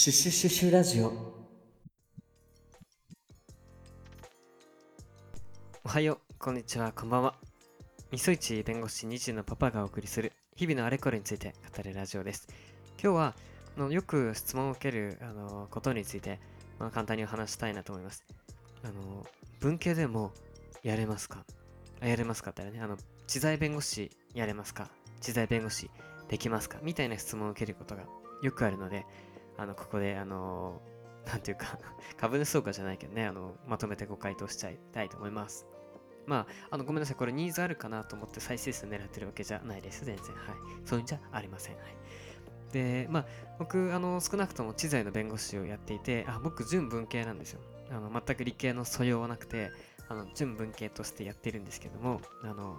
シュシュシュシュラジオ。おはようこんにちはこんばんは。みそいち弁護士20のパパがお送りする日々のあれこれについて語るラジオです。今日はあのよく質問を受けるあのことについて、まあ、簡単にお話したいなと思います。あの文系でもやれますか？あやれますかってね。あの知財弁護士やれますか？知財弁護士できますか？みたいな質問を受けることがよくあるのであの、ここで、あの、なんていうか 株主総会じゃないけどね、あの、まとめてご回答しちゃいたいと思います。まあ、あの、ごめんなさい。これニーズあるかなと思って再生数狙ってるわけじゃないです。全然。はい。そういうんじゃありません。はい。で、まあ、僕、あの、少なくとも知財の弁護士をやっていて、あ、僕、純文系なんですよ。あの、全く理系の素養はなくて、あの、純文系としてやってるんですけども、あの、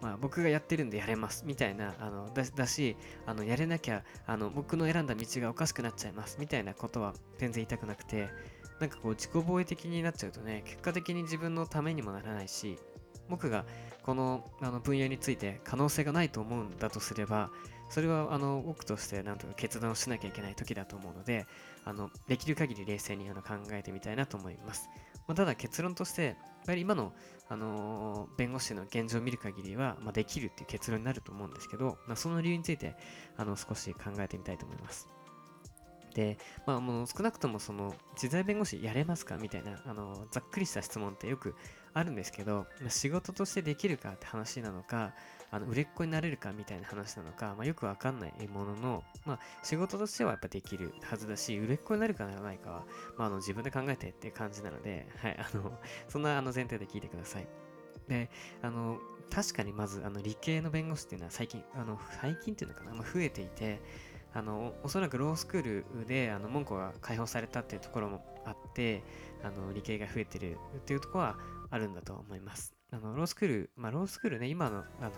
まあ、僕がやってるんでやれますみたいなあのだだしあのやれなきゃあの僕の選んだ道がおかしくなっちゃいますみたいなことは全然言いたくなくてなんかこう自己防衛的になっちゃうとね結果的に自分のためにもならないし僕がこのあの分野について可能性がないと思うんだとすればそれはあの僕としてなんとか決断をしなきゃいけない時だと思うのであのできる限り冷静にあの考えてみたいなと思います、まあ、ただ結論としてやはり今のあの弁護士の現状を見る限りは、まあ、できるっていう結論になると思うんですけど、まあ、その理由についてあの少し考えてみたいと思います。で、まあ、もう少なくともその、知財弁護士やれますかみたいな、あの、ざっくりした質問ってよくあるんですけど、仕事としてできるかって話なのか、あの売れっ子になれるかみたいな話なのか、まあ、よくわかんないものの、まあ、仕事としてはやっぱできるはずだし、売れっ子になるかならないかは、まあ、あの自分で考えてっていう感じなので、はい、あの、そんなあの前提で聞いてください。で、あの、確かにまず、あの、理系の弁護士っていうのは最近、あの、最近っていうのかな、まあ、増えていて、あの、おそらくロースクールで、あの、門戸が解放されたっていうところもあって、あの、理系が増えてるっていうところはあるんだと思います。あの、ロースクール、まあ、ロースクールね、今の、あの、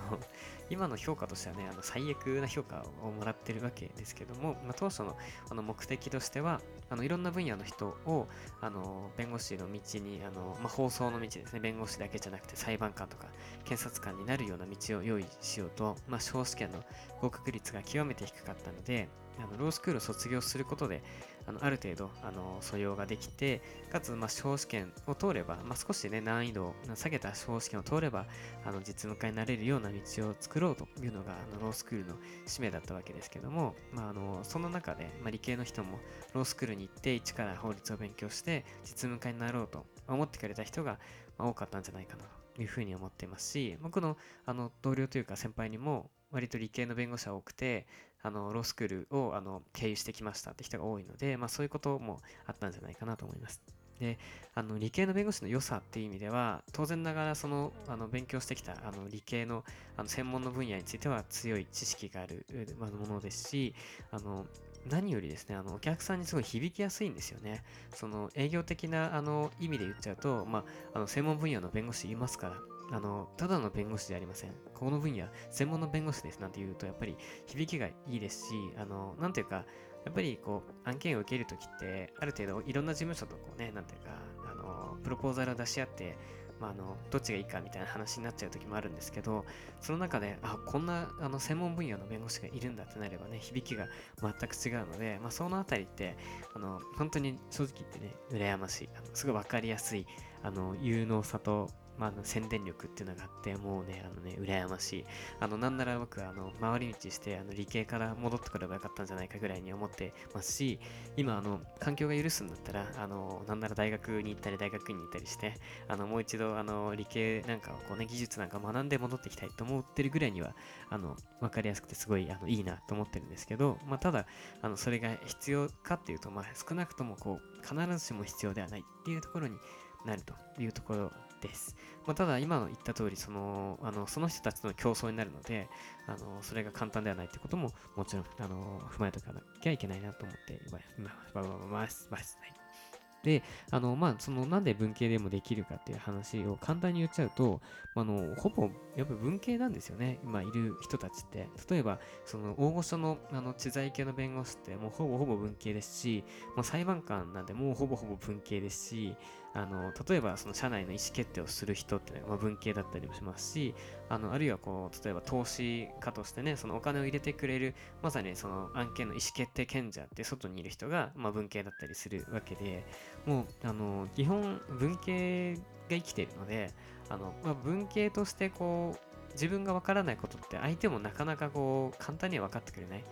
今の評価としてはね、あの、最悪な評価をもらってるわけですけども、まあ、当初のあの目的としては、あの、いろんな分野の人を、あの、弁護士の道に、あの、まあ、放送の道ですね、弁護士だけじゃなくて裁判官とか検察官になるような道を用意しようと、まあ、司法試験の合格率が極めて低かったので、あのロースクールを卒業することで、あのある程度あの素養ができて、かつ、まあ、司法試験を通れば、まあ、少し、ね、難易度を下げた司法試験を通れば、あの実務家になれるような道を作ろうというのがあのロースクールの使命だったわけですけども、まあ、あのその中で、まあ、理系の人もロースクールに行って一から法律を勉強して実務家になろうと思ってくれた人が、ま、多かったんじゃないかなというふうに思っていますし、僕のあの同僚というか先輩にも割と理系の弁護士は多くて、あのロースクールをあの経由してきましたって人が多いので、まあ、そういうこともあったんじゃないかなと思います。であの理系の弁護士の良さっていう意味では当然ながらそのあの勉強してきたあの理系のあの専門の分野については強い知識があるものですしあの何よりですねあのお客さんにすごい響きやすいんですよねその営業的なあの意味で言っちゃうと、まあ、あの専門分野の弁護士いますからあの、ただの弁護士でありません。この分野、専門の弁護士ですなんて言うと、やっぱり響きがいいですし、あの、なんていうか、やっぱりこう、案件を受けるときって、ある程度いろんな事務所とこうね、なんていうか、あの、プロポーザルを出し合って、まあ、あの、どっちがいいかみたいな話になっちゃう時もあるんですけど、その中で、あ、こんな、あの、専門分野の弁護士がいるんだってなればね、響きが全く違うので、まあ、そのあたりって、あの、本当に正直言ってね、羨ましい。あのすごいわかりやすい、あの、有能さと、まあ、宣伝力っていうのがあって、もうね、あのね、羨ましい。あの、なんなら僕、あの、回り道して、あの、理系から戻ってくればよかったんじゃないかぐらいに思ってますし、今、あの、環境が許すんだったら、あの、なんなら大学に行ったり、大学院に行ったりして、あの、もう一度、あの、理系なんかをこうね、技術なんか学んで戻ってきたいと思ってるぐらいには、あの、わかりやすくてすごい、あの、いいなと思ってるんですけど、まあ、ただ、あの、それが必要かっていうと、まあ、少なくとも、こう、必ずしも必要ではないっていうところになるというところです。まあ、ただ、今の言った通り、その、あの、その人たちとの競争になるので、あの、それが簡単ではないってことも、もちろん、あの、踏まえておかなきゃいけないなと思っています。はい。で、あの、まあ、その、なんで文系でもできるかっていう話を簡単に言っちゃうと、あの、ほぼ、やっぱ文系なんですよね。今いる人たちって。例えば、その、大御所の、あの、知財系の弁護士って、もうほぼほぼ文系ですし、もう裁判官なんで、もうほぼほぼ文系ですし、あの例えばその社内の意思決定をする人っていうのは、まあ、文系だったりもしますしあのあるいはこう例えば投資家としてねそのお金を入れてくれるまさにその案件の意思決定権者って外にいる人が、まあ、文系だったりするわけでもうあの基本文系が生きているのであの、まあ、文系としてこう自分がわからないことって相手もなかなかこう簡単には分かってくれない。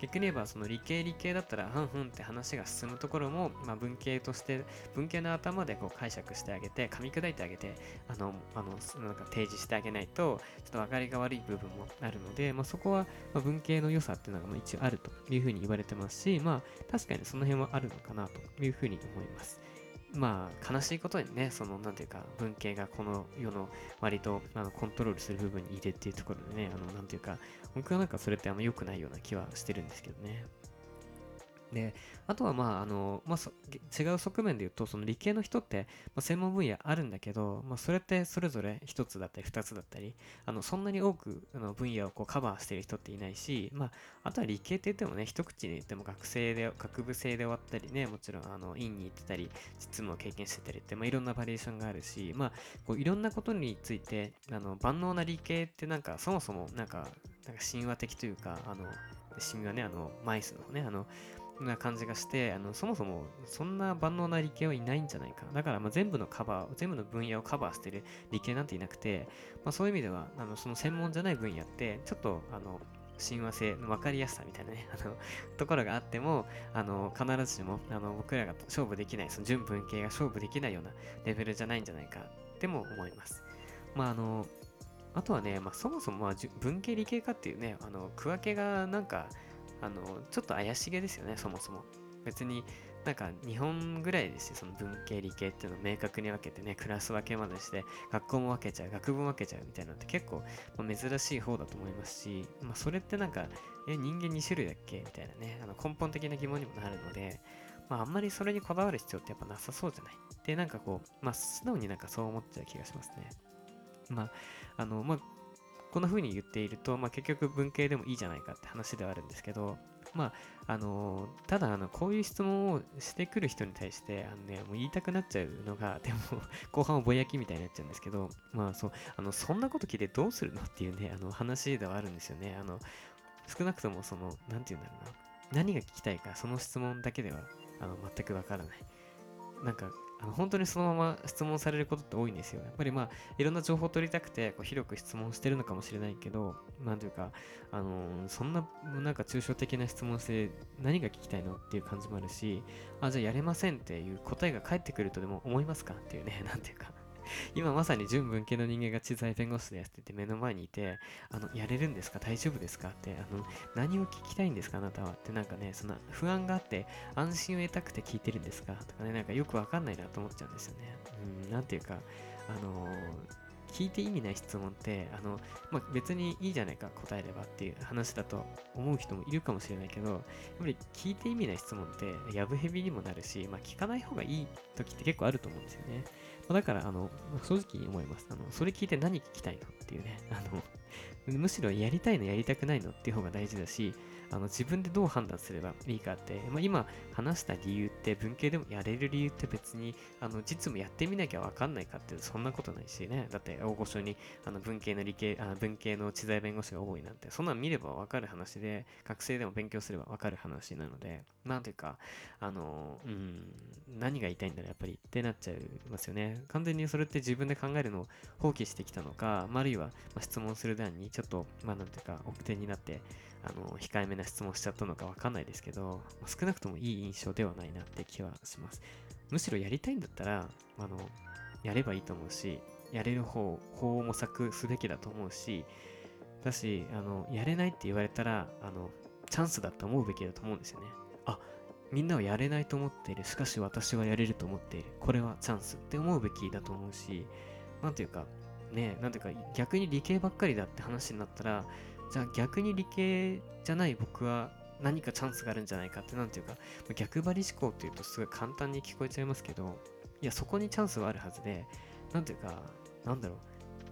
逆に言えばその理系理系だったらふんふんって話が進むところも、まあ、文系として文系の頭でこう解釈してあげて噛み砕いてあげてあのあのなんか提示してあげないとちょっと分かりが悪い部分もあるので、まあ、そこは文系の良さっていうのが一応あるというふうに言われてますしまあ確かにその辺はあるのかなというふうに思います。まあ、悲しいことにね、その、なんていうか、文系がこの世の割とあのコントロールする部分にいてっていうところでね、あの、なんていうか、僕はなんかそれってあんま良くないような気はしてるんですけどね。で、あとはまあ、あの、まあ、違う側面で言うと、その理系の人って、まあ、専門分野あるんだけど、まあ、それってそれぞれ一つだったり二つだったり、あの、そんなに多くあの分野をこうカバーしてる人っていないし、まあ、あとは理系って言ってもね、一口に言っても学生で、学部生で終わったりね、もちろん、あの、院に行ってたり、実務を経験してたりって、まあ、いろんなバリエーションがあるし、まあ、こういろんなことについて、あの、万能な理系ってなんか、そもそもなんか、なんか神話的というか、あの、神話ね、あの、マイスのね、あの、な感じがして、あのそもそもそんな万能な理系はいないんじゃないか。だからまあ全部のカバー、全部の分野をカバーしてる理系なんていなくて、まあ、そういう意味では、あのその専門じゃない分野って、ちょっとあの親和性の分かりやすさみたいなね、あのところがあっても、あの必ずしもあの僕らが勝負できない、その純文系が勝負できないようなレベルじゃないんじゃないかっても思います。まああの、あとはね、まあ、そもそもまあ文系理系かっていうね、あの区分けがなんかあの、ちょっと怪しげですよね、そもそも。別になんか日本ぐらいですよ、その文系理系っていうのを明確に分けてね、クラス分けまでして、学校も分けちゃう、学部も分けちゃうみたいなのって結構、まあ、珍しい方だと思いますし、まあ、それってなんか、え、人間2種類だっけ？みたいなね、あの根本的な疑問にもなるので、まあ、あんまりそれにこだわる必要ってやっぱなさそうじゃない。で、なんかこう、まあ、素直になんかそう思っちゃう気がしますね。まあ、あの、まあ、こんな風に言っていると、まあ、結局文系でもいいじゃないかって話ではあるんですけど、まあ、あの、ただ、あの、こういう質問をしてくる人に対して、あのね、もう言いたくなっちゃうのが、でも、後半はぼやきみたいになっちゃうんですけど、まあ、そう、あの、そんなこと聞いてどうするのっていうね、あの、話ではあるんですよね。あの、少なくとも、その、なんて言うんだろうな。何が聞きたいか、その質問だけでは、あの、全くわからない。なんか、本当にそのまま質問されることって多いんですよ。やっぱりまあ、いろんな情報を取りたくて、こう広く質問してるのかもしれないけど、なんというか、あのー、そんな、なんか抽象的な質問して何が聞きたいのっていう感じもあるし、あ、じゃあやれませんっていう答えが返ってくるとでも思いますかっていうね、なんていうか 今まさに純文系の人間が知財弁護士ですってて目の前にいて、あの、やれるんですか？大丈夫ですか？って、あの、何を聞きたいんですか？あなたは。ってなんかね、そんな不安があって安心を得たくて聞いてるんですか？とかね、なんかよくわかんないなと思っちゃうんですよね。うん、なんていうか、あの聞いて意味ない質問って、あの、まあ、別にいいじゃないか、答えればっていう話だと思う人もいるかもしれないけど、やっぱり聞いて意味ない質問って、やぶへびにもなるし、まあ、聞かない方がいい時って結構あると思うんですよね。だから、あの、正直思います。あの、それ聞いて何聞きたいのっていうね、あの、むしろやりたいのやりたくないのっていう方が大事だし、あの自分でどう判断すればいいかって、まあ、今話した理由って文系でもやれる理由って別にあの実務やってみなきゃわかんないかってそんなことないしね。だって大御所にあの文系の理系あ文系の知財弁護士が多いなんてそんなん見ればわかる話で学生でも勉強すればわかる話なので。なんていうかあのうん何が言いたいんだろうやっぱりってなっちゃいますよね。完全にそれって自分で考えるのを放棄してきたのか、まあ、あるいはま質問する段にちょっとまあなんていうか奥手になってあの、控えめな質問しちゃったのかわかんないですけど、ま、少なくともいい印象ではないなって気はします。むしろやりたいんだったら、あの、やればいいと思うし、やれる方、法を模索すべきだと思うし、だし、あの、やれないって言われたら、あの、チャンスだと思うべきだと思うんですよね。あ、みんなはやれないと思っている。しかし私はやれると思っている。これはチャンスって思うべきだと思うし、なんていうか、ね、なんていうか、逆に理系ばっかりだって話になったら、じゃあ逆に理系じゃない僕は何かチャンスがあるんじゃないかってなんていうか逆張り思考っていうとすごい簡単に聞こえちゃいますけどいやそこにチャンスはあるはずでなんていうかなんだろ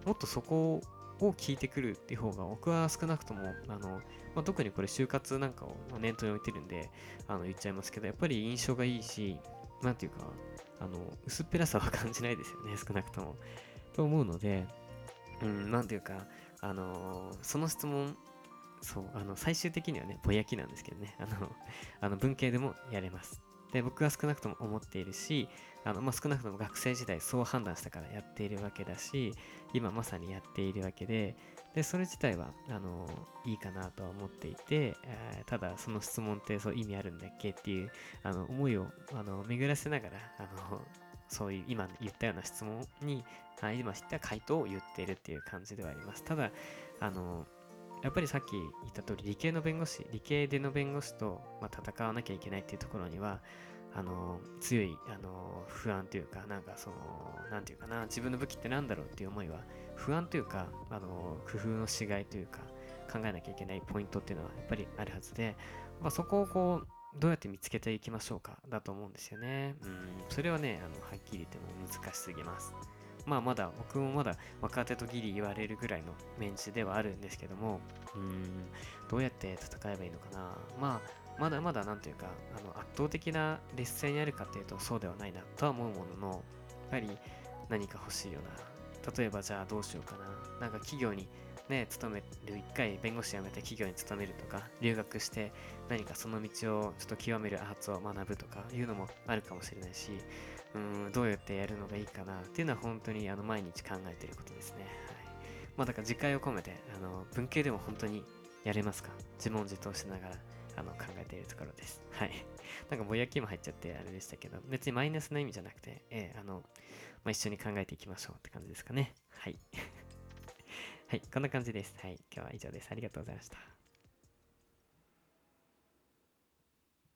うもっとそこを聞いてくるっていう方が僕は少なくともあの、まあ、特にこれ就活なんかを念頭に置いてるんであの言っちゃいますけどやっぱり印象がいいしなんていうか、あの、薄っぺらさは感じないですよね、少なくとも。と思うので、うん、なんていうか、あの、その質問、そう、あの、最終的にはね、ぼやきなんですけどね、あの、あの文系でもやれます。で、僕は少なくとも思っているし、あの、まあ、少なくとも学生時代そう判断したからやっているわけだし、今まさにやっているわけで、で、それ自体は、あの、いいかなとは思っていて、えー、ただ、その質問ってそう意味あるんだっけっていう、あの、思いを、あの、巡らせながら、あの、そういう今言ったような質問に、はい、今知った回答を言っているっていう感じではあります。ただ、あの、やっぱりさっき言った通り理系の弁護士理系での弁護士と、まあ、戦わなきゃいけないっていうところにはあの強いあの不安というかなんかそのなんていうかな自分の武器って何だろうっていう思いは不安というかあの工夫のしがいというか考えなきゃいけないポイントっていうのはやっぱりあるはずで、まあ、そこをこうどうやって見つけていきましょうかだと思うんですよね。うん、それはね、あのはっきり言っても難しすぎます。まあまだ僕もまだ若手とギリ言われるぐらいのメンチではあるんですけども、うん、どうやって戦えばいいのかな。まあ、まだまだなんというか、あの圧倒的な劣勢にあるかっていうとそうではないなとは思うものの、やっぱり何か欲しいよな。例えばじゃあどうしようかな。なんか企業にね、勤める、一回弁護士辞めて企業に勤めるとか、留学して何かその道をちょっと極めるアーツを学ぶとかいうのもあるかもしれないし、うんどうやってやるのがいいかなっていうのは本当にあの毎日考えてることですね。はいまあ、だから次回を込めてあの文系でも本当にやれますか？自問自答しながらあの考えているところです。はい。なんかぼやきも入っちゃってあれでしたけど、別にマイナスな意味じゃなくて、えー、あの、まあ、一緒に考えていきましょうって感じですかね。はい。はい、こんな感じです。はい、今日は以上です。ありがとうございました。